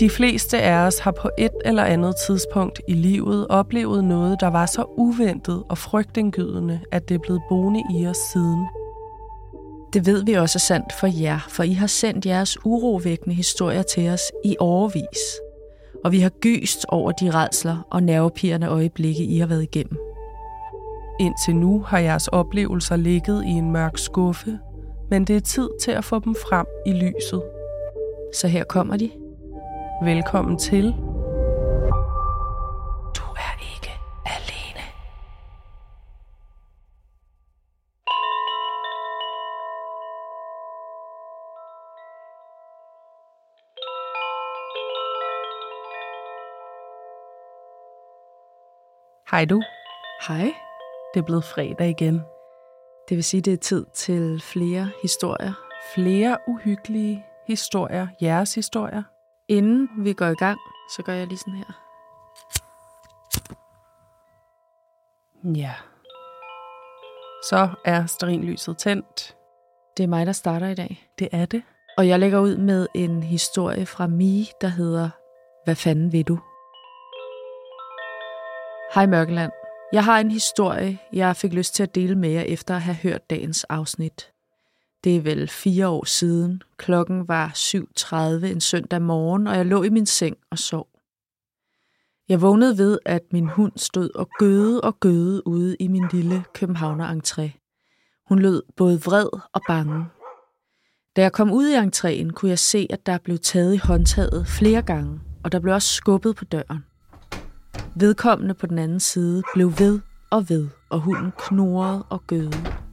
De fleste af os har på et eller andet tidspunkt i livet oplevet noget, der var så uventet og frygtindgydende, at det er blevet boende i os siden. Det ved vi også er sandt for jer, for I har sendt jeres urovækkende historier til os i overvis. Og vi har gyst over de redsler og nervepirrende øjeblikke, I har været igennem. Indtil nu har jeres oplevelser ligget i en mørk skuffe, men det er tid til at få dem frem i lyset. Så her kommer de. Velkommen til Du er ikke alene. Hej du, Hej. det er blevet fredag igen. Det vil sige, det er tid til flere historier. Flere uhyggelige historier, jeres historier. Inden vi går i gang, så gør jeg lige sådan her. Ja. Så er sterinlyset tændt. Det er mig, der starter i dag. Det er det. Og jeg lægger ud med en historie fra Mie, der hedder Hvad fanden vil du? Hej Mørkeland. Jeg har en historie, jeg fik lyst til at dele med jer efter at have hørt dagens afsnit. Det er vel fire år siden. Klokken var 7.30 en søndag morgen, og jeg lå i min seng og sov. Jeg vågnede ved, at min hund stod og gøede og gøede ude i min lille københavner entré. Hun lød både vred og bange. Da jeg kom ud i entréen, kunne jeg se, at der blev taget i håndtaget flere gange, og der blev også skubbet på døren. Vedkommende på den anden side blev ved og ved, og hunden knurrede og gøede.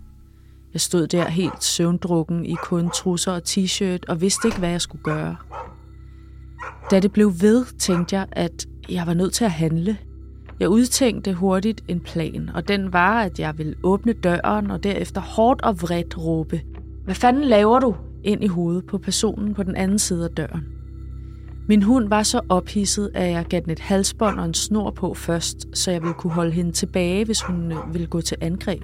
Jeg stod der helt søvndrukken i kun trusser og t-shirt og vidste ikke, hvad jeg skulle gøre. Da det blev ved, tænkte jeg, at jeg var nødt til at handle. Jeg udtænkte hurtigt en plan, og den var, at jeg ville åbne døren og derefter hårdt og vredt råbe, Hvad fanden laver du? ind i hovedet på personen på den anden side af døren. Min hund var så ophidset, at jeg gav den et halsbånd og en snor på først, så jeg ville kunne holde hende tilbage, hvis hun øh, ville gå til angreb.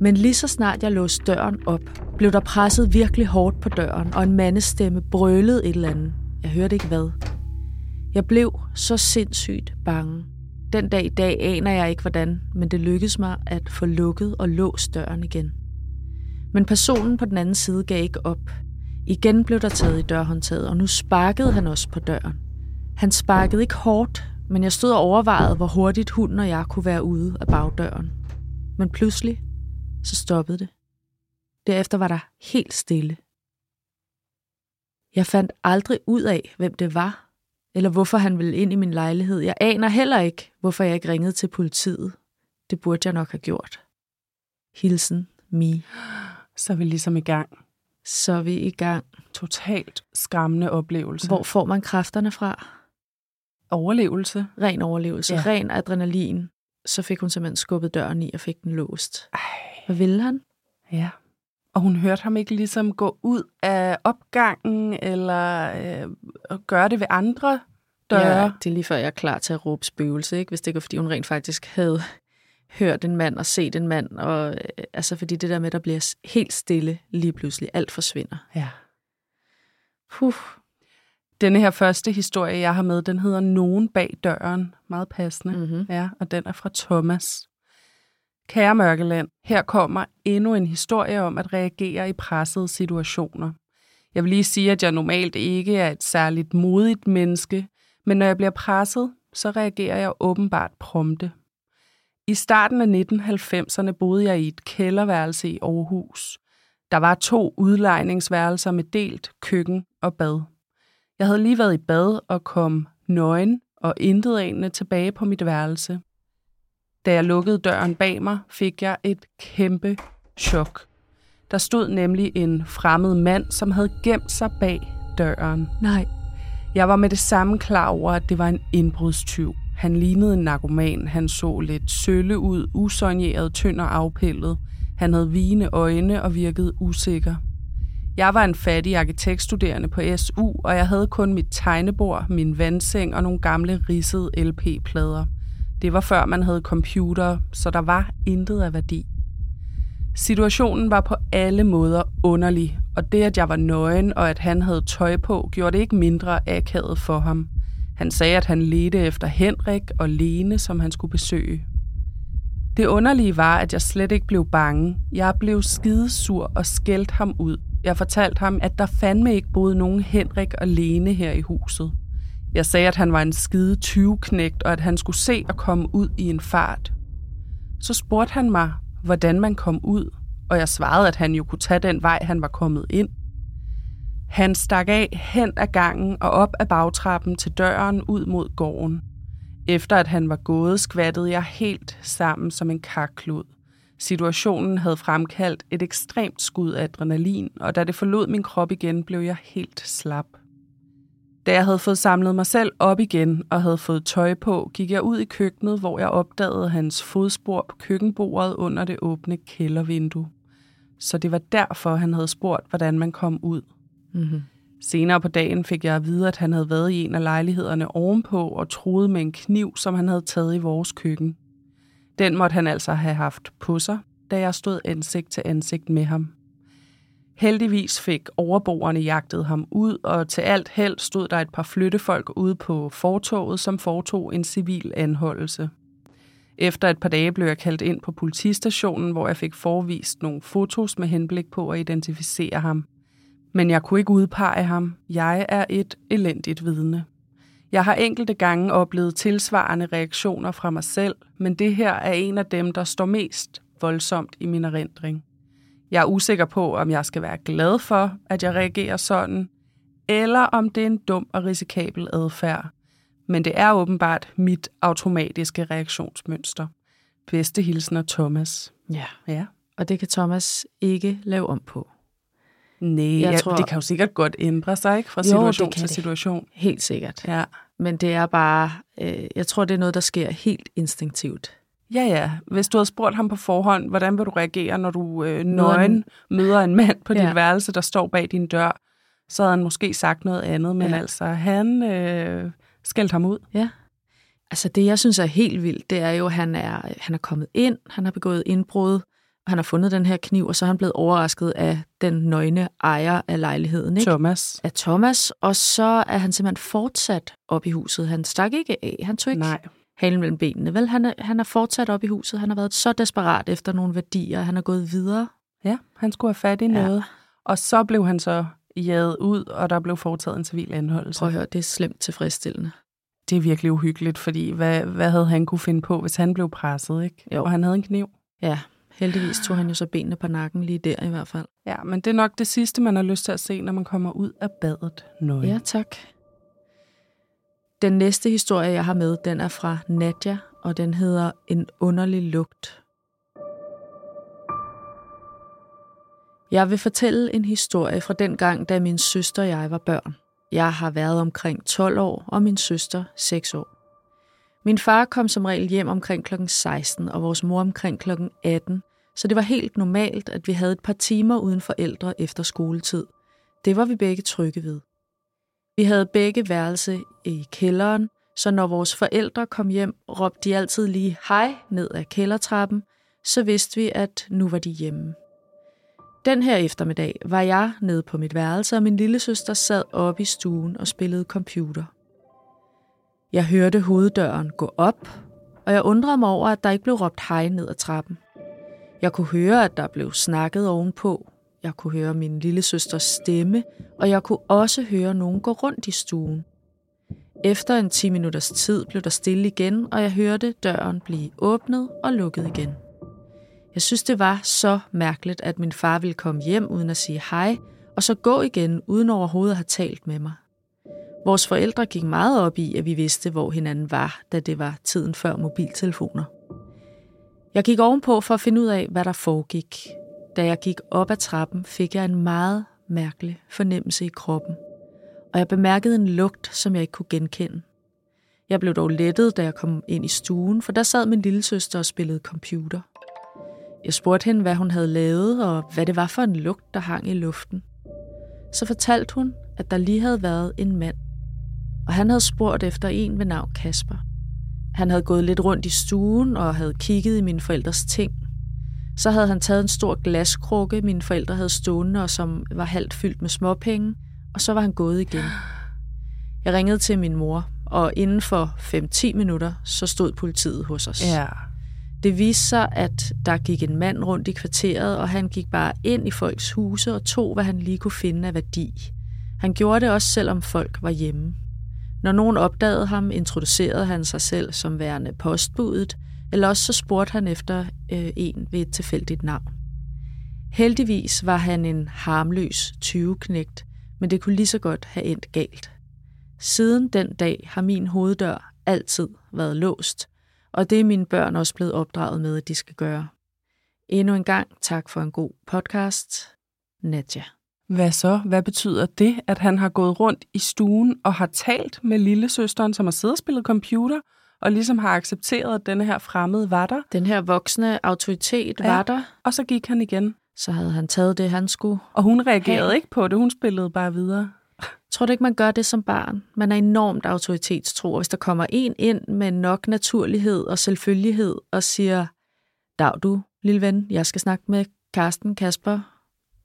Men lige så snart jeg låste døren op, blev der presset virkelig hårdt på døren, og en mandestemme brølede et eller andet. Jeg hørte ikke hvad. Jeg blev så sindssygt bange. Den dag i dag aner jeg ikke hvordan, men det lykkedes mig at få lukket og låst døren igen. Men personen på den anden side gav ikke op. Igen blev der taget i dørhåndtaget, og nu sparkede han også på døren. Han sparkede ikke hårdt, men jeg stod og overvejede, hvor hurtigt hunden og jeg kunne være ude af bagdøren. Men pludselig, så stoppede det. Derefter var der helt stille. Jeg fandt aldrig ud af, hvem det var, eller hvorfor han ville ind i min lejlighed. Jeg aner heller ikke, hvorfor jeg ikke ringede til politiet. Det burde jeg nok have gjort. Hilsen, Mi. Så er vi ligesom i gang. Så er vi i gang. Totalt skræmmende oplevelse. Hvor får man kræfterne fra? Overlevelse. Ren overlevelse, Ja. ren adrenalin. Så fik hun simpelthen skubbet døren i og fik den låst. Ej, Hvad ville han? ja. Og hun hørte ham ikke ligesom gå ud af opgangen, eller øh, gøre det ved andre døre. Ja, det er lige før, jeg er klar til at råbe spøgelse, ikke? hvis det ikke var, fordi hun rent faktisk havde hørt en mand og set en mand. Og, øh, altså fordi det der med, at der bliver helt stille lige pludselig. Alt forsvinder. ja. Puh. Denne her første historie, jeg har med, den hedder Nogen bag døren. Meget passende. Mm-hmm. Ja, og den er fra Thomas. Kære Mørkeland, her kommer endnu en historie om at reagere i pressede situationer. Jeg vil lige sige, at jeg normalt ikke er et særligt modigt menneske, men når jeg bliver presset, så reagerer jeg åbenbart prompte. I starten af 1990'erne boede jeg i et kælderværelse i Aarhus. Der var to udlejningsværelser med delt køkken og bad. Jeg havde lige været i bad og kom nøgen og intet tilbage på mit værelse. Da jeg lukkede døren bag mig, fik jeg et kæmpe chok. Der stod nemlig en fremmed mand, som havde gemt sig bag døren. Nej. Jeg var med det samme klar over, at det var en indbrudstyv. Han lignede en narkoman. Han så lidt sølle ud, usonjeret, tynd og afpillet. Han havde vigende øjne og virkede usikker. Jeg var en fattig arkitektstuderende på SU, og jeg havde kun mit tegnebord, min vandseng og nogle gamle ridsede LP-plader. Det var før man havde computer, så der var intet af værdi. Situationen var på alle måder underlig, og det, at jeg var nøgen og at han havde tøj på, gjorde det ikke mindre akavet for ham. Han sagde, at han ledte efter Henrik og Lene, som han skulle besøge. Det underlige var, at jeg slet ikke blev bange. Jeg blev skidesur og skældte ham ud. Jeg fortalte ham, at der fandme ikke boede nogen Henrik og Lene her i huset. Jeg sagde, at han var en skide 20-knægt, og at han skulle se at komme ud i en fart. Så spurgte han mig, hvordan man kom ud, og jeg svarede, at han jo kunne tage den vej, han var kommet ind. Han stak af hen ad gangen og op ad bagtrappen til døren ud mod gården. Efter at han var gået, skvattede jeg helt sammen som en karklud. Situationen havde fremkaldt et ekstremt skud af adrenalin, og da det forlod min krop igen, blev jeg helt slap. Da jeg havde fået samlet mig selv op igen og havde fået tøj på, gik jeg ud i køkkenet, hvor jeg opdagede hans fodspor på køkkenbordet under det åbne kældervindue. Så det var derfor, han havde spurgt, hvordan man kom ud. Mm-hmm. Senere på dagen fik jeg at vide, at han havde været i en af lejlighederne ovenpå og troede med en kniv, som han havde taget i vores køkken. Den måtte han altså have haft på sig, da jeg stod ansigt til ansigt med ham. Heldigvis fik overboerne jagtet ham ud, og til alt held stod der et par flyttefolk ude på fortoget, som foretog en civil anholdelse. Efter et par dage blev jeg kaldt ind på politistationen, hvor jeg fik forvist nogle fotos med henblik på at identificere ham. Men jeg kunne ikke udpege ham. Jeg er et elendigt vidne. Jeg har enkelte gange oplevet tilsvarende reaktioner fra mig selv, men det her er en af dem, der står mest voldsomt i min erindring. Jeg er usikker på, om jeg skal være glad for, at jeg reagerer sådan, eller om det er en dum og risikabel adfærd. Men det er åbenbart mit automatiske reaktionsmønster. Bedste hilsner Thomas. Ja, Ja. og det kan Thomas ikke lave om på. Nej, Jeg tror- det kan jo sikkert godt ændre sig ikke? fra Jo, situation til det. situation. Helt sikkert. Ja. Men det er bare, øh, jeg tror, det er noget, der sker helt instinktivt. Ja, ja. Hvis du havde spurgt ham på forhånd, hvordan vil du reagere, når du øh, Møder en- nøgen møder en mand på Ja. dit værelse, der står bag din dør, så havde han måske sagt noget andet. Men Ja. altså, han øh, skældte ham ud. Ja. Altså det, jeg synes er helt vildt, det er jo, at han er, han er kommet ind, han har begået indbrud, og han har fundet den her kniv, og så er han blevet overrasket af den nøgne ejer af lejligheden, ikke? Thomas. af Thomas, og så er han simpelthen fortsat op i huset. Han stak ikke af, han tog ikke Nej. Halen mellem benene, vel? Han er, han er fortsat op i huset, han har været så desperat efter nogle værdier, han er gået videre. Ja, han skulle have fat i Ja. noget. Og så blev han så jaget ud, og der blev foretaget en civil anholdelse. Prøv at høre, det er slemt tilfredsstillende. Det er virkelig uhyggeligt, fordi hvad, hvad havde han kunne finde på, hvis han blev presset, ikke? Jo. Og han havde en kniv. Ja, heldigvis tog han jo så benene på nakken lige der i hvert fald. Ja, men det er nok det sidste, man har lyst til at se, når man kommer ud af badet. Nøgen. Ja, tak. Den næste historie, jeg har med, den er fra Nadja, og den hedder En underlig lugt. Jeg vil fortælle en historie fra den gang, da min søster og jeg var børn. Jeg har været omkring 12 år, og min søster 6 år. Min far kom som regel hjem omkring kl. 16, og vores mor omkring kl. 18, så det var helt normalt, at vi havde et par timer uden forældre efter skoletid. Det var vi begge trygge ved. Vi havde begge værelse i kælderen, så når vores forældre kom hjem, råbte de altid lige hej ned ad kældertrappen, så vidste vi, at nu var de hjemme. Den her eftermiddag var jeg nede på mit værelse, og min lille søster sad oppe i stuen og spillede computer. Jeg hørte hoveddøren gå op, og jeg undrede mig over, at der ikke blev råbt hej ned ad trappen. Jeg kunne høre, at der blev snakket ovenpå. Jeg kunne høre min lille søsters stemme, og jeg kunne også høre nogen gå rundt i stuen. Efter en 10 minutters tid blev der stille igen, og jeg hørte døren blive åbnet og lukket igen. Jeg synes, det var så mærkeligt, at min far ville komme hjem uden at sige hej, og så gå igen uden overhovedet at have talt med mig. Vores forældre gik meget op i, at vi vidste, hvor hinanden var, da det var tiden før mobiltelefoner. Jeg gik ovenpå for at finde ud af, hvad der foregik. Da jeg gik op ad trappen, fik jeg en meget mærkelig fornemmelse i kroppen. Og jeg bemærkede en lugt, som jeg ikke kunne genkende. Jeg blev dog lettet, da jeg kom ind i stuen, for der sad min lille søster og spillede computer. Jeg spurgte hende, hvad hun havde lavet, og hvad det var for en lugt, der hang i luften. Så fortalte hun, at der lige havde været en mand, og han havde spurgt efter en ved navn Kasper. Han havde gået lidt rundt i stuen og havde kigget i mine forældres ting. Så havde han taget en stor glaskrukke, mine forældre havde stående, og som var halvt fyldt med småpenge, og så var han gået igen. Jeg ringede til min mor, og inden for 5-10 minutter, så stod politiet hos os. Ja. Det viste sig, at der gik en mand rundt i kvarteret, og han gik bare ind i folks huse og tog, hvad han lige kunne finde af værdi. Han gjorde det også, selvom folk var hjemme. Når nogen opdagede ham, introducerede han sig selv som værende postbudet, eller også så spurgte han efter øh, en ved et tilfældigt navn. Heldigvis var han en harmløs 20-knægt, men det kunne lige så godt have endt galt. Siden den dag har min hoveddør altid været låst, og det er mine børn også blevet opdraget med, at de skal gøre. Endnu en gang tak for en god podcast. Nadja. Hvad så? Hvad betyder det, at han har gået rundt i stuen og har talt med lillesøsteren, som har siddet og spillet computer, og ligesom har accepteret, at denne her fremmede var der? Den her voksne autoritet Ja. var der, Og så gik han igen. så havde han taget det, han skulle. Og hun reagerede Hey. ikke på det, hun spillede bare videre. Tror du ikke, man gør det som barn? Man er enormt autoritetstro, hvis der kommer en ind med nok naturlighed og selvfølgelighed og siger, dag du, lille ven, jeg skal snakke med Karsten, Kasper,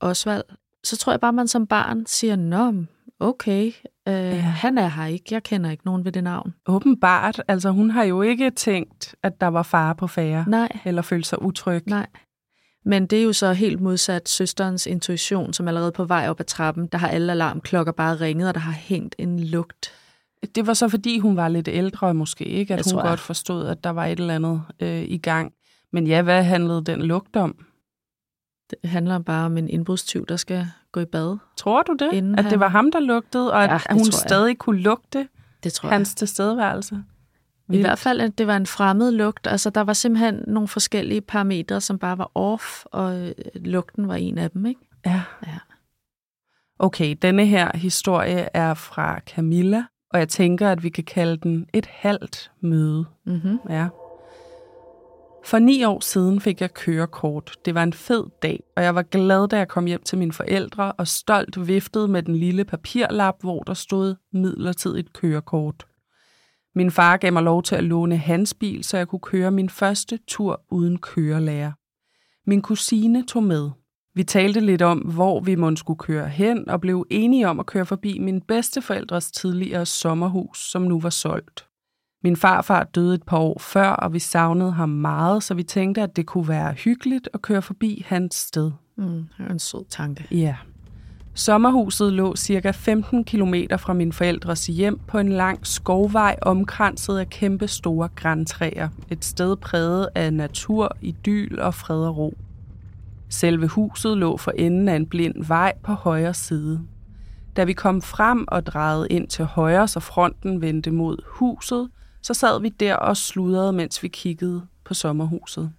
Osvald, så tror jeg bare, man som barn siger, nå, okay, øh, ja. han er her ikke, jeg kender ikke nogen ved det navn. Åbenbart, altså hun har jo ikke tænkt, at der var fare på færre, Nej, eller følt sig utryg. nej. Men det er jo så helt modsat søsterens intuition, som allerede på vej op ad trappen, der har alle alarmklokker bare ringet, og der har hængt en lugt. Det var så fordi, hun var lidt ældre måske, ikke? At Det hun tror jeg. godt forstod, at der var et eller andet øh, i gang. Men ja, hvad handlede den lugt om? Det handler bare om en indbrudstyv, der skal gå i bad. Tror du det? Inden at det han- var ham, der lugtede, og at Ja, det hun jeg. stadig kunne lugte Det tror hans tilstedeværelse? jeg. I hvert fald, at det var en fremmed lugt. Altså, der var simpelthen nogle forskellige parametre, som bare var off, og øh, lugten var en af dem, ikke? Ja. Ja. Okay, denne her historie er fra Camilla, og jeg tænker, at vi kan kalde den et halvt møde. Mm-hmm. Ja. For ni år siden fik jeg kørekort. Det var en fed dag, og jeg var glad, da jeg kom hjem til mine forældre og stolt viftede med den lille papirlap, hvor der stod midlertidigt kørekort. Min far gav mig lov til at låne hans bil, så jeg kunne køre min første tur uden kørelærer. Min kusine tog med. Vi talte lidt om, hvor vi måtte skulle køre hen, og blev enige om at køre forbi min bedsteforældres tidligere sommerhus, som nu var solgt. Min farfar døde et par år før, og vi savnede ham meget, så vi tænkte, at det kunne være hyggeligt at køre forbi hans sted. Mm, det var en sød tanke. Ja. Sommerhuset lå cirka 15 km fra min forældres hjem på en lang skovvej omkranset af kæmpe store græntræer. Et sted præget af natur, idyl og fred og ro. Selve huset lå for enden af en blind vej på højre side. Da vi kom frem og drejede ind til højre, så fronten vendte mod huset, så sad vi der og sludrede, mens vi kiggede på sommerhuset.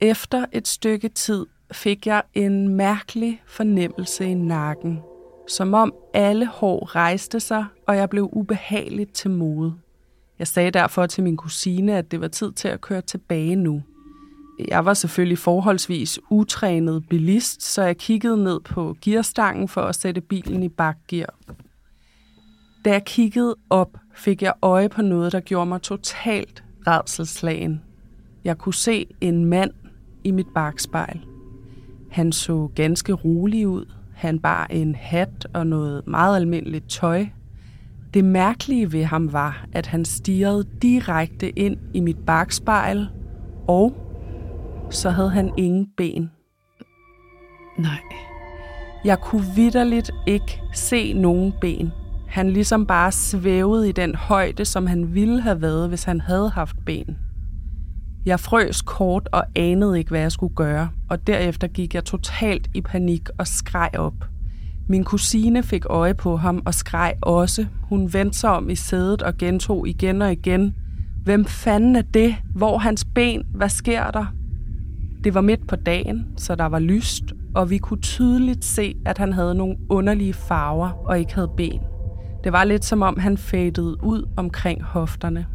Efter et stykke tid fik jeg en mærkelig fornemmelse i nakken. Som om alle hår rejste sig, og jeg blev ubehageligt til mode. Jeg sagde derfor til min kusine, at det var tid til at køre tilbage nu. Jeg var selvfølgelig forholdsvis utrænet bilist, så jeg kiggede ned på gearstangen for at sætte bilen i bakgear. Da jeg kiggede op, fik jeg øje på noget, der gjorde mig totalt redselslagen. Jeg kunne se en mand i mit bagspejl. Han så ganske rolig ud. Han bar en hat og noget meget almindeligt tøj. Det mærkelige ved ham var, at han stirrede direkte ind i mit bagspejl, og så havde han ingen ben. Nej. Jeg kunne vidderligt ikke se nogen ben. Han ligesom bare svævede i den højde, som han ville have været, hvis han havde haft ben. Jeg frøs kort og anede ikke, hvad jeg skulle gøre, og derefter gik jeg totalt i panik og skreg op. Min kusine fik øje på ham og skreg også. Hun vendte sig om i sædet og gentog igen og igen. Hvem fanden er det? Hvor hans ben? Hvad sker der? Det var midt på dagen, så der var lyst, og vi kunne tydeligt se, at han havde nogle underlige farver og ikke havde ben. Det var lidt som om, han fadede ud omkring hofterne.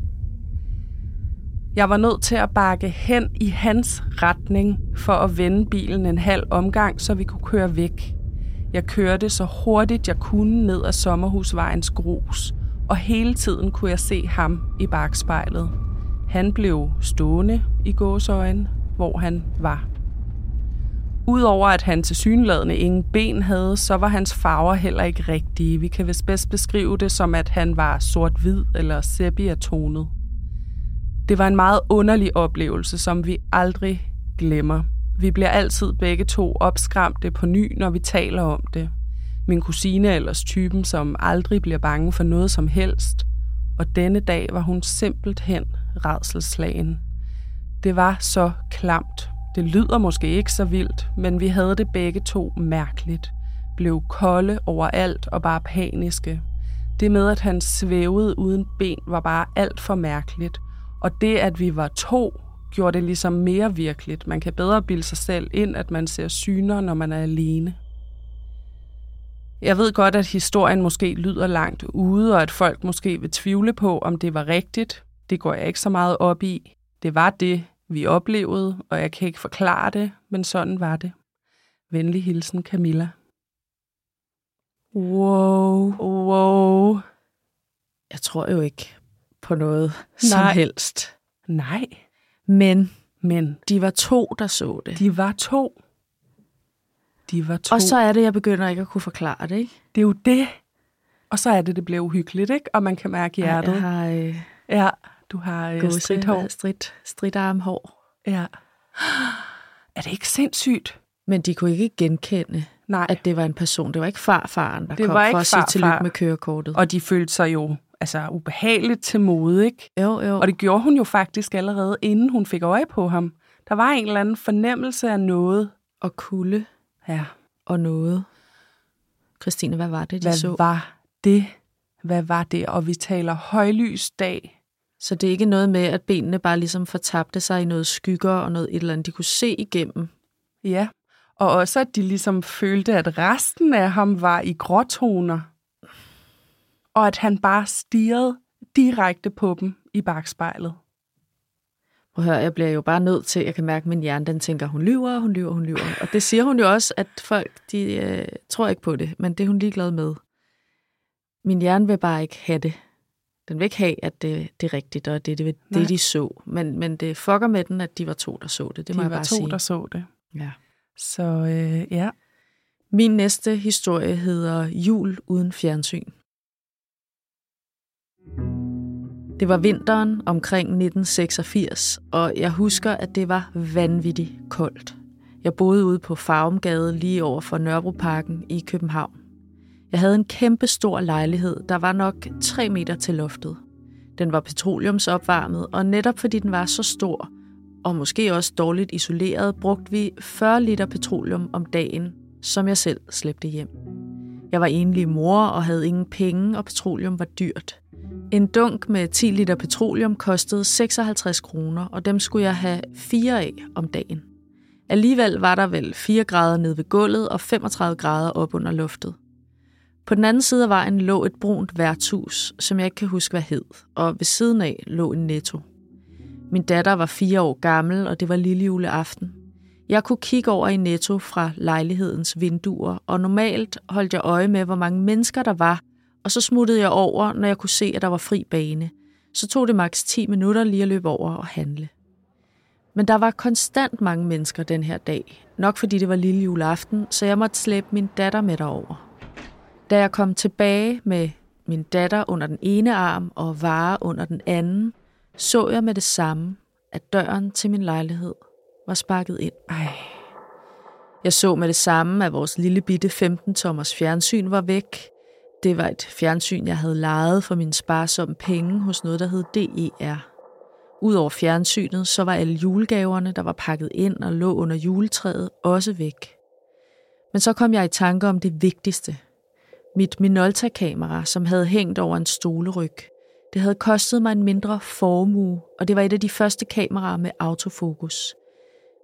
Jeg var nødt til at bakke hen i hans retning for at vende bilen en halv omgang, så vi kunne køre væk. Jeg kørte så hurtigt jeg kunne ned ad sommerhusvejens grus, og hele tiden kunne jeg se ham i bagspejlet. Han blev stående i gåsøjen, hvor han var. Udover at han til synladende ingen ben havde, så var hans farver heller ikke rigtige. Vi kan vist bedst beskrive det som, at han var sort-hvid eller sepia-tonet. Det var en meget underlig oplevelse, som vi aldrig glemmer. Vi bliver altid begge to opskræmte på ny, når vi taler om det. Min kusine er ellers typen, som aldrig bliver bange for noget som helst, og denne dag var hun simpelthen redselslagen. Det var så klamt. Det lyder måske ikke så vildt, men vi havde det begge to mærkeligt. Blev kolde overalt og bare paniske. Det med, at han svævede uden ben, var bare alt for mærkeligt. Og det, at vi var to, gjorde det ligesom mere virkeligt. Man kan bedre bilde sig selv ind, at man ser syner, når man er alene. Jeg ved godt, at historien måske lyder langt ude, og at folk måske vil tvivle på, om det var rigtigt. Det går jeg ikke så meget op i. Det var det, vi oplevede, og jeg kan ikke forklare det, men sådan var det. Venlig hilsen, Camilla. Wow. Wow. Jeg tror jo ikke på noget Nej. som helst. Nej, Men men de var to, der så det. de var to. De var to. Og så er det, jeg begynder ikke at kunne forklare det, ikke? Det er jo det. Og så er det, det bliver uhyggeligt, ikke? Og man kan mærke hjertet. Ej, Jeg har øh, Ja, du har øh, stridthår. strid, stridarmhår. Ja. Er det ikke sindssygt? Men de kunne ikke genkende, Nej. at det var en person. Det var ikke farfaren, der Det kom var for ikke at sige farfar. tillykke med kørekortet. Og de følte sig jo altså, ubehageligt til mode, ikke? jo, jo. Og det gjorde hun jo faktisk allerede, inden hun fik øje på ham. Der var en eller anden fornemmelse af noget. og kulde Ja, og noget. Christine, hvad var det, de hvad så? var det? Hvad var det? Og vi taler højlys dag. Så det er ikke noget med, at benene bare ligesom fortabte sig i noget skygger og noget et eller andet, de kunne se igennem. Ja, og også at de ligesom følte, at resten af ham var i gråtoner. Og at han bare stirrede direkte på dem i bagspejlet. Prøv at høre, jeg bliver jo bare nødt til, jeg kan mærke, at min hjerne, den tænker, hun lyver, hun lyver, hun lyver. Og det siger hun jo også, at folk, de øh, tror ikke på det, men det er hun ligeglad med. Min hjerne vil bare ikke have det. Den vil ikke have, at det, det er rigtigt, og det er det, det, de så. Men, men det fucker med den, at de var to, der så det. Det må de jeg var bare to, sige. der så det. Ja. Så øh, ja, Min næste historie hedder Jul uden fjernsyn. Det var vinteren omkring 1986, og jeg husker, at det var vanvittigt koldt. Jeg boede ude på Farumgade lige over for Nørrebroparken i København. Jeg havde en kæmpe stor lejlighed, der var nok 3 meter til loftet. Den var petroleumsopvarmet, og netop fordi den var så stor, og måske også dårligt isoleret, brugte vi 40 liter petroleum om dagen, som jeg selv slæbte hjem. Jeg var enlig mor og havde ingen penge, og petroleum var dyrt. En dunk med 10 liter petroleum kostede 56 kroner, og dem skulle jeg have fire af om dagen. Alligevel var der vel 4 grader nede ved gulvet og 35 grader op under luftet. På den anden side af vejen lå et brunt værtshus, som jeg ikke kan huske, hvad hed, og ved siden af lå en netto. Min datter var fire år gammel, og det var lille juleaften. Jeg kunne kigge over i Netto fra lejlighedens vinduer, og normalt holdt jeg øje med, hvor mange mennesker der var, og så smuttede jeg over, når jeg kunne se, at der var fri bane. Så tog det maks 10 minutter lige at løbe over og handle. Men der var konstant mange mennesker den her dag. Nok fordi det var lille juleaften, så jeg måtte slæbe min datter med derover. Da jeg kom tilbage med min datter under den ene arm og vare under den anden, så jeg med det samme, at døren til min lejlighed var sparket ind. ej, Jeg så med det samme, at vores lille bitte 15-tommers fjernsyn var væk. Det var et fjernsyn, jeg havde lejet for mine sparsomme penge hos noget, der hed DER. Udover fjernsynet, så var alle julegaverne, der var pakket ind og lå under juletræet, også væk. Men så kom jeg i tanke om det vigtigste. Mit Minolta-kamera, som havde hængt over en stoleryg. Det havde kostet mig en mindre formue, og det var et af de første kameraer med autofokus.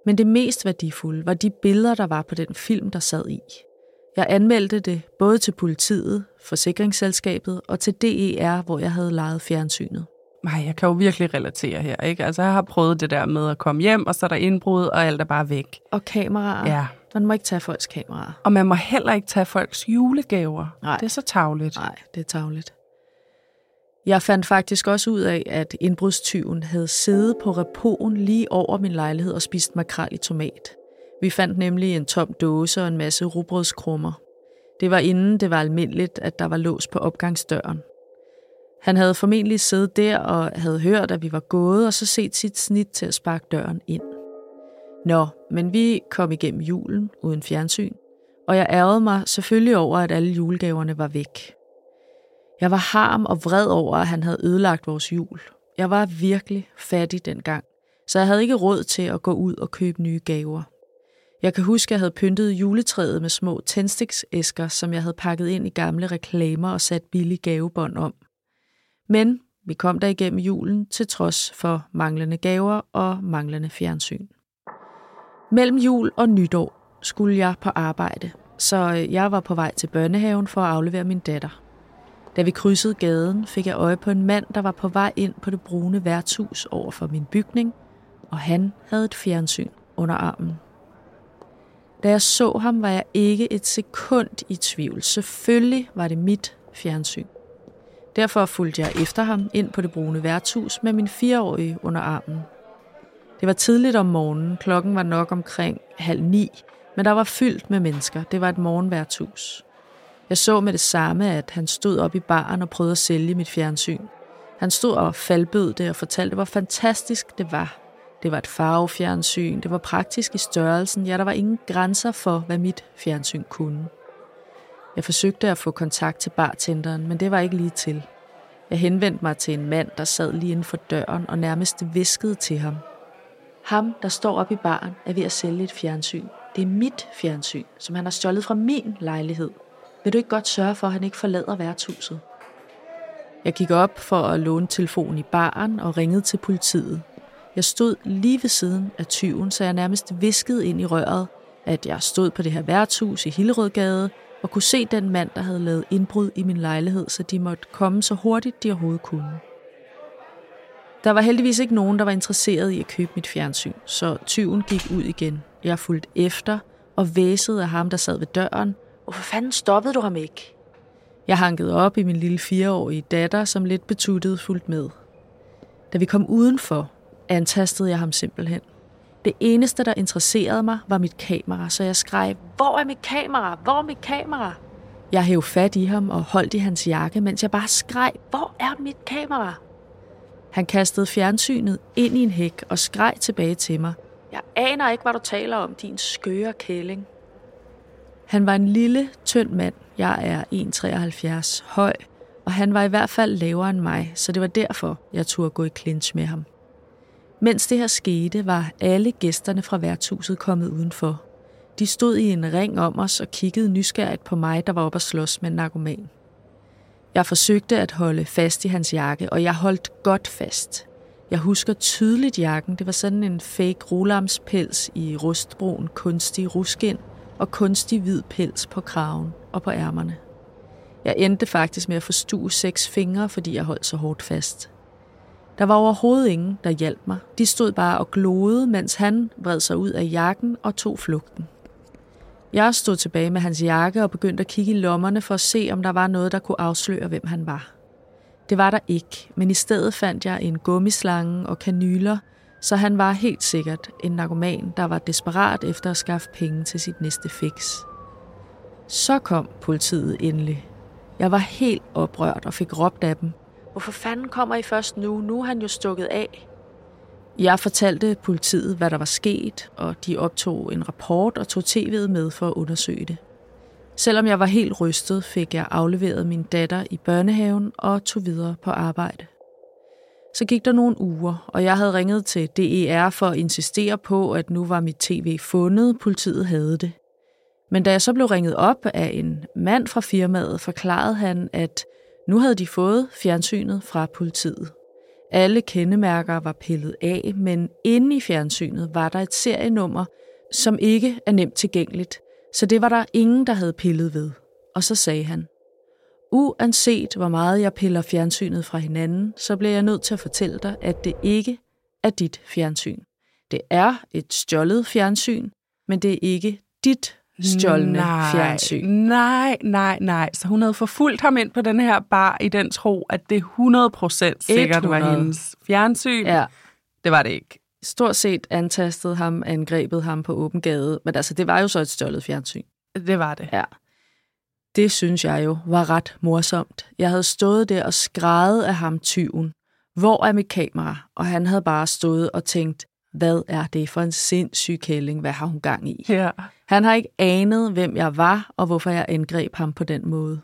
Men det mest værdifulde var de billeder, der var på den film, der sad i. Jeg anmeldte det både til politiet, forsikringsselskabet og til DER, hvor jeg havde lejet fjernsynet. ej, jeg kan jo virkelig relatere her, ikke? Altså, jeg har prøvet det der med at komme hjem, og så er der indbrud, og alt er bare væk. Og kameraer. Ja. Man må ikke tage folks kameraer. Og man må heller ikke tage folks julegaver. Nej. Det er så tavligt. Nej, det er tavligt. Jeg fandt faktisk også ud af, at indbrudstyven havde siddet på repoen lige over min lejlighed og spist makrel i tomat. Vi fandt nemlig en tom dåse og en masse rugbrødskrummer. Det var inden det var almindeligt, at der var lås på opgangsdøren. Han havde formentlig siddet der og havde hørt, at vi var gået, og så set sit snit til at sparke døren ind. Nå, men vi kom igennem julen uden fjernsyn, og jeg ærgede mig selvfølgelig over, at alle julegaverne var væk. Jeg var harm og vred over, at han havde ødelagt vores jul. Jeg var virkelig fattig dengang, så jeg havde ikke råd til at gå ud og købe nye gaver. Jeg kan huske, at jeg havde pyntet juletræet med små tændstiksæsker, som jeg havde pakket ind i gamle reklamer og sat billige gavebånd om. Men vi kom der igennem julen til trods for manglende gaver og manglende fjernsyn. Mellem jul og nytår skulle jeg på arbejde, så øh, jeg var på vej til børnehaven for at aflevere min datter. Da vi krydsede gaden, fik jeg øje på en mand, der var på vej ind på det brune værtshus over for min bygning, og han havde et fjernsyn under armen. Da jeg så ham, var jeg ikke et sekund i tvivl. Selvfølgelig var det mit fjernsyn. Derfor fulgte jeg efter ham ind på det brune værtshus med min fireårige under armen. Det var tidligt om morgenen, klokken var nok omkring halv ni, men der var fyldt med mennesker. Det var et morgenværtshus. Jeg så med det samme, at han stod op i baren og prøvede at sælge mit fjernsyn. Han stod og faldbød det og fortalte, hvor fantastisk det var. Det var et farvefjernsyn, det var praktisk i størrelsen, ja, der var ingen grænser for, hvad mit fjernsyn kunne. Jeg forsøgte at få kontakt til bartenderen, men det var ikke lige til. Jeg henvendte mig til en mand, der sad lige inden for døren og nærmest viskede til ham. Ham, der står op i baren, er ved at sælge et fjernsyn. Det er mit fjernsyn, som han har stjålet fra min lejlighed. Vil du ikke godt sørge for, at han ikke forlader værtshuset? Jeg gik op for at låne telefonen i baren og ringede til politiet. Jeg stod lige ved siden af tyven, så jeg nærmest viskede ind i røret, at jeg stod på det her værtshus i Hillerødgade og kunne se den mand, der havde lavet indbrud i min lejlighed, så de måtte komme så hurtigt, de overhovedet kunne. Der var heldigvis ikke nogen, der var interesseret i at købe mit fjernsyn, så tyven gik ud igen. Jeg fulgte efter og væsede af ham, der sad ved døren. Hvorfor fanden stoppede du ham ikke? Jeg hankede op i min lille fireårige datter, som lidt betuttet fulgte med. Da vi kom udenfor, antastede jeg ham simpelthen. Det eneste, der interesserede mig, var mit kamera, så jeg skreg, hvor er mit kamera? Hvor er mit kamera? Jeg hævde fat i ham og holdt i hans jakke, mens jeg bare skreg, hvor er mit kamera? Han kastede fjernsynet ind i en hæk og skreg tilbage til mig. Jeg aner ikke, hvad du taler om, din skøre kælling. Han var en lille, tynd mand. Jeg er 1,73 høj, og han var i hvert fald lavere end mig, så det var derfor, jeg turde gå i clinch med ham. Mens det her skete, var alle gæsterne fra værtshuset kommet udenfor. De stod i en ring om os og kiggede nysgerrigt på mig, der var oppe at slås med en narkoman. Jeg forsøgte at holde fast i hans jakke, og jeg holdt godt fast. Jeg husker tydeligt jakken. Det var sådan en fake rolamspels i rustbrun kunstig ruskin og kunstig hvid pels på kraven og på ærmerne. Jeg endte faktisk med at forstue seks fingre, fordi jeg holdt så hårdt fast. Der var overhovedet ingen, der hjalp mig. De stod bare og gloede, mens han vred sig ud af jakken og tog flugten. Jeg stod tilbage med hans jakke og begyndte at kigge i lommerne for at se, om der var noget, der kunne afsløre, hvem han var. Det var der ikke, men i stedet fandt jeg en gummislange og kanyler, så han var helt sikkert en narkoman, der var desperat efter at skaffe penge til sit næste fix. Så kom politiet endelig. Jeg var helt oprørt og fik råbt af dem. Hvorfor fanden kommer I først nu? Nu er han jo stukket af. Jeg fortalte politiet, hvad der var sket, og de optog en rapport og tog tv'et med for at undersøge det. Selvom jeg var helt rystet, fik jeg afleveret min datter i børnehaven og tog videre på arbejde. Så gik der nogle uger, og jeg havde ringet til DER for at insistere på, at nu var mit tv fundet, politiet havde det. Men da jeg så blev ringet op af en mand fra firmaet, forklarede han, at nu havde de fået fjernsynet fra politiet. Alle kendemærker var pillet af, men inde i fjernsynet var der et serienummer, som ikke er nemt tilgængeligt, så det var der ingen, der havde pillet ved. Og så sagde han, uanset hvor meget jeg piller fjernsynet fra hinanden, så bliver jeg nødt til at fortælle dig, at det ikke er dit fjernsyn. Det er et stjålet fjernsyn, men det er ikke dit stjålne nej, fjernsyn. Nej, nej, nej. Så hun havde forfulgt ham ind på den her bar i den tro, at det 100% sikkert 100. var hendes fjernsyn. Ja, Det var det ikke. stort set antastet ham, angrebet ham på åben gade. Men altså, det var jo så et stjålet fjernsyn. Det var det. Ja. Det synes jeg jo var ret morsomt. Jeg havde stået der og skrevet af ham tyven. Hvor er mit kamera? Og han havde bare stået og tænkt, hvad er det for en sindssyg kælling? Hvad har hun gang i? Ja. Han har ikke anet, hvem jeg var, og hvorfor jeg angreb ham på den måde.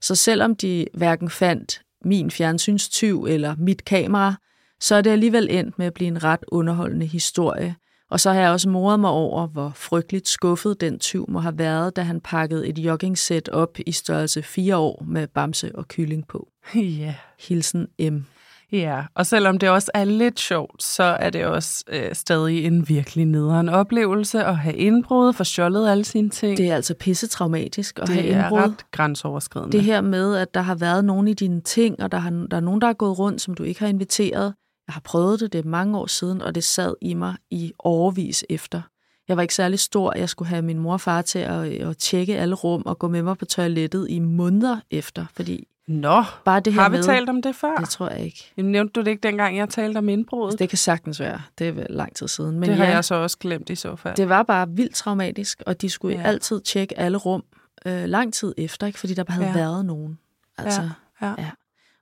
Så selvom de hverken fandt min fjernsynstyv eller mit kamera, så er det alligevel endt med at blive en ret underholdende historie. Og så har jeg også moret mig over, hvor frygteligt skuffet den tyv må have været, da han pakkede et joggingsæt op i størrelse 4 år med bamse og kylling på. Ja. Hilsen M. Ja, og selvom det også er lidt sjovt, så er det også øh, stadig en virkelig nederen oplevelse at have indbrud, for stjålet alle sine ting. Det er altså pisse traumatisk at det have er indbrud. ret grænseoverskridende. Det her med, at der har været nogen i dine ting, og der, har, der er nogen, der er gået rundt, som du ikke har inviteret. Jeg har prøvet det, det er mange år siden, og det sad i mig i overvis efter. Jeg var ikke særlig stor, jeg skulle have min mor og far til at, at tjekke alle rum og gå med mig på toilettet i måneder efter, fordi Nå, bare det her har vi med, talt om det før? det tror jeg ikke. Jamen, nævnte du det ikke dengang, jeg talte om indbruddet? Det kan sagtens være. Det er vel lang tid siden. Men det har ja, jeg så også glemt i så fald. det var bare vildt traumatisk, og de skulle Ja. altid tjekke alle rum øh, lang tid efter, ikke? fordi der havde Ja. været nogen. Altså, ja, ja. ja.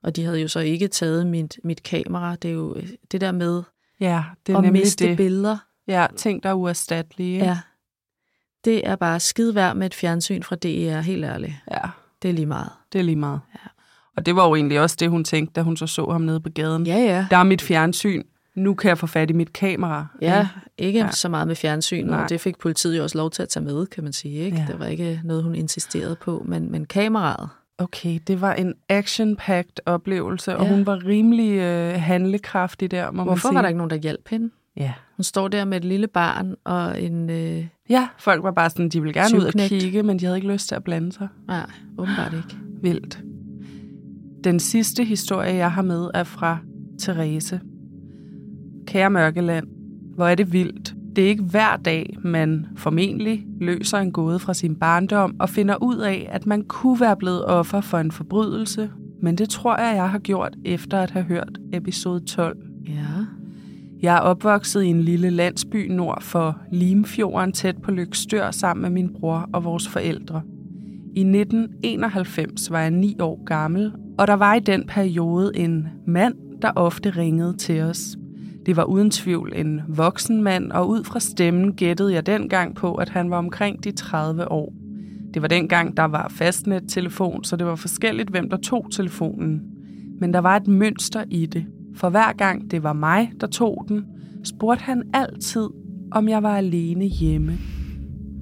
Og de havde jo så ikke taget mit, mit kamera. Det er jo øh, det der med ja, det er at nemlig miste det. billeder. Ja, ting, der er uerstattelige. Ja. Det er bare skide værd med et fjernsyn fra DR, helt ærligt. ja, Det er lige meget. det er lige meget. Ja. Og det var jo egentlig også det, hun tænkte, da hun så så ham nede på gaden. Ja, ja. Der er mit fjernsyn. Nu kan jeg få fat i mit kamera. Ja, ikke Ja. ja. så meget med fjernsyn, Nej. og det fik politiet jo også lov til at tage med, kan man sige. Ikke? Ja. Ja. Det var ikke noget, hun insisterede på, men, men kameraet, Okay, det var en action-packed oplevelse, og Ja. hun var rimelig øh, handlekraftig der, må man hvorfor sige. var der ikke nogen, der hjalp hende? Ja. Hun står der med et lille barn og en... Øh, ja, folk var bare sådan, de ville gerne ud og kigge, men de havde ikke lyst til at blande sig. nej, åbenbart ikke. Vildt. Den sidste historie, jeg har med, er fra Therese. Kære Mørkeland, hvor er det vildt. Det er ikke hver dag, man formentlig løser en gåde fra sin barndom og finder ud af, at man kunne være blevet offer for en forbrydelse. Men det tror jeg, jeg har gjort efter at have hørt episode 12. Ja. Jeg er opvokset i en lille landsby nord for Limfjorden tæt på Lykstør sammen med min bror og vores forældre. I 1991 var jeg ni år gammel, og der var i den periode en mand, der ofte ringede til os. Det var uden tvivl en voksen mand, og ud fra stemmen gættede jeg dengang på, at han var omkring de 30 år. Det var dengang, der var fastnet-telefon, så det var forskelligt, hvem der tog telefonen. Men der var et mønster i det. For hver gang det var mig, der tog den, spurgte han altid, om jeg var alene hjemme.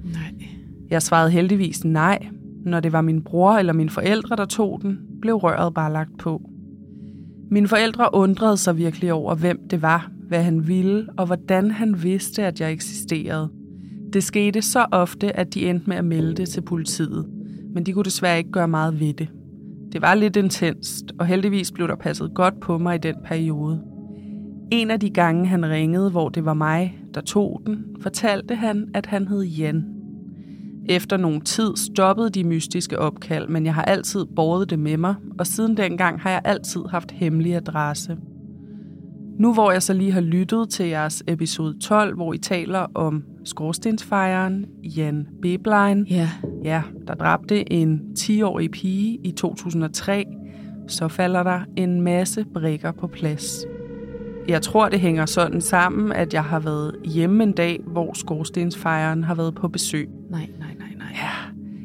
Nej. Jeg svarede heldigvis nej. Når det var min bror eller mine forældre, der tog den, blev røret bare lagt på. Mine forældre undrede sig virkelig over, hvem det var, hvad han ville, og hvordan han vidste, at jeg eksisterede. Det skete så ofte, at de endte med at melde det til politiet, men de kunne desværre ikke gøre meget ved det. Det var lidt intenst, og heldigvis blev der passet godt på mig i den periode. En af de gange, han ringede, hvor det var mig, der tog den, fortalte han, at han hed Jan. Efter nogen tid stoppede de mystiske opkald, men jeg har altid båret det med mig, og siden dengang har jeg altid haft hemmelig adresse. Nu hvor jeg så lige har lyttet til jeres episode 12, hvor I taler om skorstensfejeren Jan Beblein, Ja. ja, der dræbte en 10-årig pige i 2003, så falder der en masse brikker på plads. Jeg tror, det hænger sådan sammen, at jeg har været hjemme en dag, hvor skorstensfejeren har været på besøg. Nej, nej, nej, nej. Ja,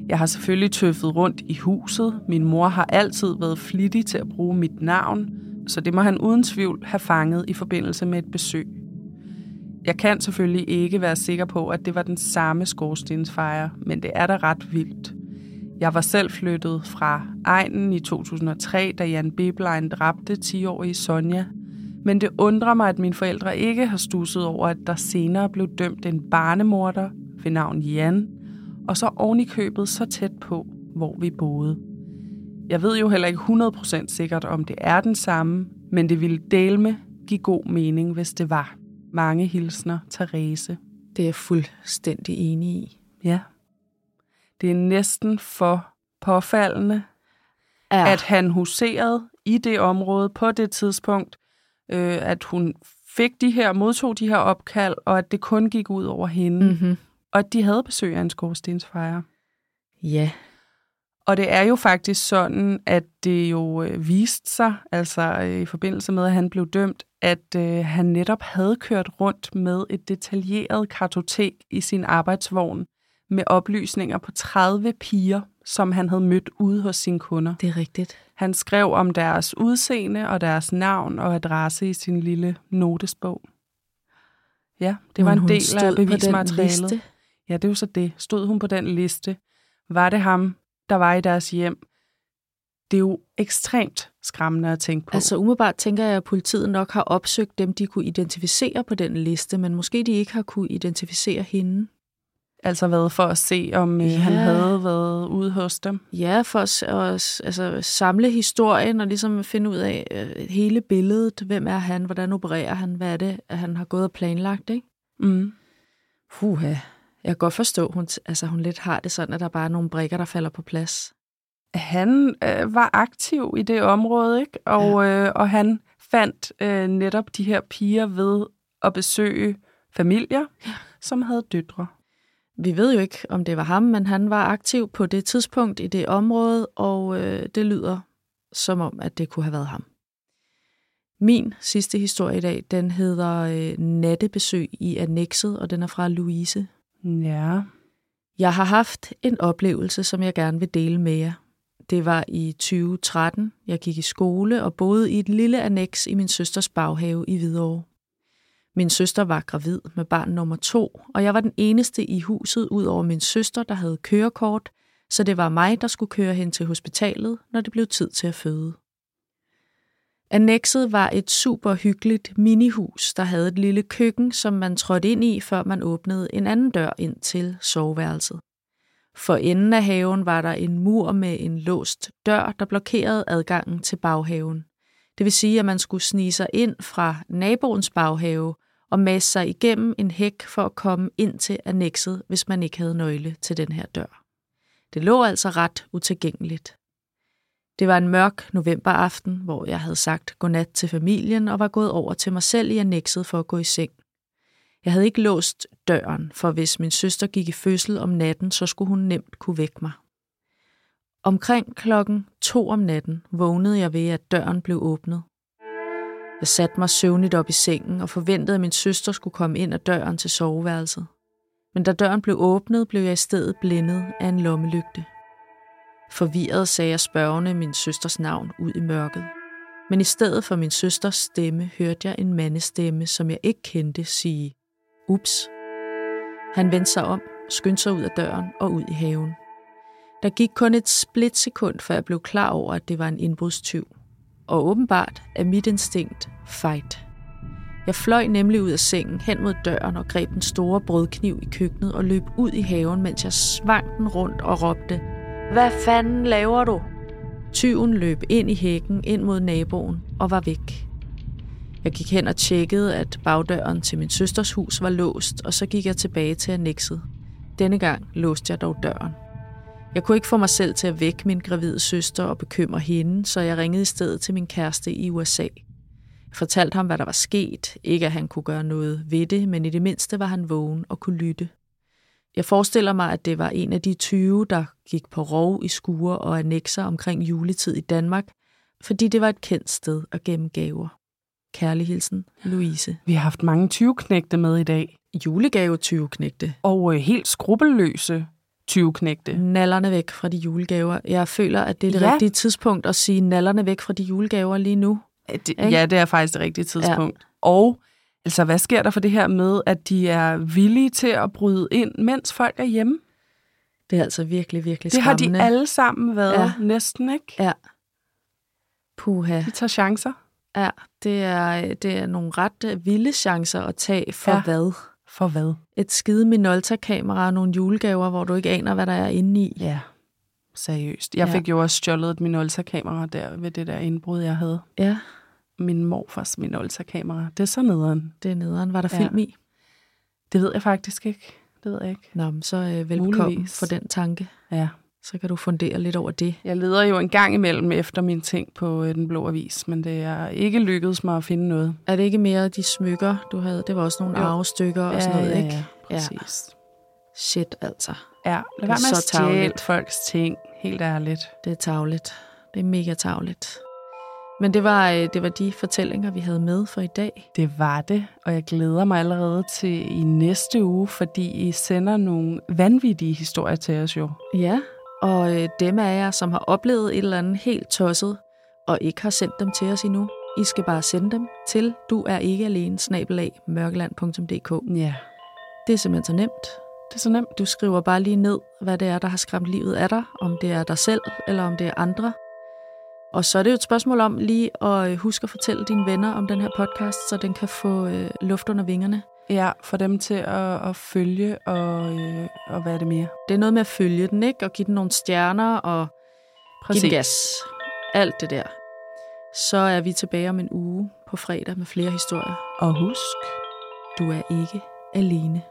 jeg har selvfølgelig tøffet rundt i huset. Min mor har altid været flittig til at bruge mit navn, så det må han uden tvivl have fanget i forbindelse med et besøg. Jeg kan selvfølgelig ikke være sikker på, at det var den samme skorstensfejre, men det er da ret vildt. Jeg var selv flyttet fra egnen i 2003, da Jan Biblein dræbte 10-årige Sonja. Men det undrer mig, at mine forældre ikke har stusset over, at der senere blev dømt en barnemorder ved navn Jan, og så oven i købet så tæt på, hvor vi boede. Jeg ved jo heller ikke 100% sikkert, om det er den samme, men det ville dele med give god mening, hvis det var. Mange hilsner, Therese. Det er jeg fuldstændig enig i. Ja. Det er næsten for påfaldende, Ja. at han huserede i det område på det tidspunkt, øh, at hun fik de her, modtog de her opkald, og at det kun gik ud over hende, mm. Mm-hmm. og at de havde besøg af en skorstensfejre. Ja, Og det er jo faktisk sådan, at det jo øh, viste sig, altså øh, i forbindelse med, at han blev dømt, at øh, han netop havde kørt rundt med et detaljeret kartotek i sin arbejdsvogn med oplysninger på 30 piger, som han havde mødt ude hos sine kunder. det er rigtigt. Han skrev om deres udseende og deres navn og adresse i sin lille notesbog. Ja, det var en del af bevismaterialet. Ja, det er jo så det. Stod hun på den liste? Var det ham, der var i deres hjem? Det er jo ekstremt skræmmende at tænke på. Altså umiddelbart tænker jeg, at politiet nok har opsøgt dem, de kunne identificere på den liste, men måske de ikke har kunne identificere hende. altså været for at se, om ja. Ja. han havde været ude hos dem. Ja, for at, at altså, samle historien og ligesom finde ud af øh, hele billedet. Hvem er han? Hvordan opererer han? Hvad er det, at han har gået og planlagt? Ikke? Mm. Puha. Jeg kan godt forstå, hun, altså, hun lidt har det sådan, at der bare er nogle brikker, der falder på plads. Han øh, var aktiv i det område, ikke? Og, ja. øh, og han fandt øh, netop de her piger ved at besøge familier, ja. som havde døtre. Vi ved jo ikke, om det var ham, men han var aktiv på det tidspunkt i det område, og øh, det lyder som om, at det kunne have været ham. Min sidste historie i dag, den hedder øh, Nattebesøg i Annexet, og den er fra Louise. Ja. Jeg har haft en oplevelse, som jeg gerne vil dele med jer. Det var i 2013. Jeg gik i skole og boede i et lille annex i min søsters baghave i Hvidovre. Min søster var gravid med barn nummer to, og jeg var den eneste i huset ud over min søster, der havde kørekort, så det var mig, der skulle køre hen til hospitalet, når det blev tid til at føde. Annexet var et super hyggeligt minihus, der havde et lille køkken, som man trådte ind i, før man åbnede en anden dør ind til soveværelset. For enden af haven var der en mur med en låst dør, der blokerede adgangen til baghaven. Det vil sige, at man skulle snige sig ind fra naboens baghave og masse sig igennem en hæk for at komme ind til annexet, hvis man ikke havde nøgle til den her dør. Det lå altså ret utilgængeligt. Det var en mørk novemberaften, hvor jeg havde sagt godnat til familien og var gået over til mig selv i annexet for at gå i seng. Jeg havde ikke låst døren, for hvis min søster gik i fødsel om natten, så skulle hun nemt kunne vække mig. Omkring klokken to om natten vågnede jeg ved, at døren blev åbnet. Jeg satte mig søvnigt op i sengen og forventede, at min søster skulle komme ind ad døren til soveværelset. Men da døren blev åbnet, blev jeg i stedet blindet af en lommelygte. Forvirret sagde jeg spørgende min søsters navn ud i mørket. Men i stedet for min søsters stemme hørte jeg en mandestemme, som jeg ikke kendte, sige, ups. Han vendte sig om, skyndte sig ud af døren og ud i haven. Der gik kun et splitsekund, før jeg blev klar over, at det var en indbrudstyv. Og åbenbart er mit instinkt fight. Jeg fløj nemlig ud af sengen hen mod døren og greb den store brødkniv i køkkenet og løb ud i haven, mens jeg svang den rundt og råbte, hvad fanden laver du? Tyven løb ind i hækken ind mod naboen og var væk. Jeg gik hen og tjekkede, at bagdøren til min søsters hus var låst, og så gik jeg tilbage til annexet. Denne gang låste jeg dog døren. Jeg kunne ikke få mig selv til at vække min gravide søster og bekymre hende, så jeg ringede i stedet til min kæreste i USA. Jeg fortalte ham, hvad der var sket. Ikke at han kunne gøre noget ved det, men i det mindste var han vågen og kunne lytte. Jeg forestiller mig, at det var en af de 20, der gik på rov i skuer og annexer omkring juletid i Danmark, fordi det var et kendt sted at gemme gaver. Kærlig hilsen, Louise. Vi har haft mange 20-knægte med i dag, Julegave 20 knægte. og øh, helt skrupelløse 20-knægte. Nallerne væk fra de julegaver. Jeg føler, at det er det Ja. ja. rigtige tidspunkt at sige nallerne væk fra de julegaver lige nu. Det, Ikke? ja, det er faktisk det rigtige tidspunkt. Ja. Og altså, hvad sker der for det her med, at de er villige til at bryde ind, mens folk er hjemme? Det er altså virkelig, virkelig Det har skræmmende. de alle sammen været, ja. Næsten, ikke? Ja. Puha. De tager chancer. Ja, det er, det er nogle ret øh, vilde chancer at tage for ja. hvad? For hvad? Et skide Minolta-kamera og nogle julegaver, hvor du ikke aner, hvad der er inde i. Ja, seriøst. Jeg Ja. fik jo også stjålet et Minolta-kamera der ved det der indbrud, jeg havde. Ja, Min morfars Minolta-kamera. Det er så nederen. det er nederen. Var der Ja. ja. film i? Det ved jeg faktisk ikke. Det ved jeg ikke. Nå, men så øh, velbekomme Muligvis. for den tanke. Ja, Så kan du fundere lidt over det. Jeg leder jo en gang imellem efter mine ting på øh, Den Blå Avis, men det er ikke lykkedes mig at finde noget. Er det ikke mere de smykker, du havde? Det var også nogle Jo. arvestykker og sådan noget, ja, ikke? Ja, Ja. præcis. Shit, altså. Ja, lad være med at stjæle folks ting, helt ærligt. Det er tavligt. Det er mega tavligt. Men det var, øh, det var de fortællinger, vi havde med for i dag. Det var det, og jeg glæder mig allerede til i næste uge, fordi I sender nogle vanvittige historier til os jo. Ja, og øh, dem af jer, som har oplevet et eller andet helt tosset, og ikke har sendt dem til os endnu, I skal bare sende dem til du er ikke alene, snabelag, mørkeland.dk. Ja, Det er simpelthen så nemt. det er så nemt. Du skriver bare lige ned, hvad det er, der har skræmt livet af dig, om det er dig selv, eller om det er andre. Og så er det jo et spørgsmål om lige at øh, huske at fortælle dine venner om den her podcast, så den kan få øh, luft under vingerne. Ja, for dem til at, at følge og, øh, og hvad er det mere? Det er noget med at følge den, ikke? Og give den nogle stjerner og give den gas. Alt det der. Så er vi tilbage om en uge på fredag med flere historier. Og husk, Du er ikke alene.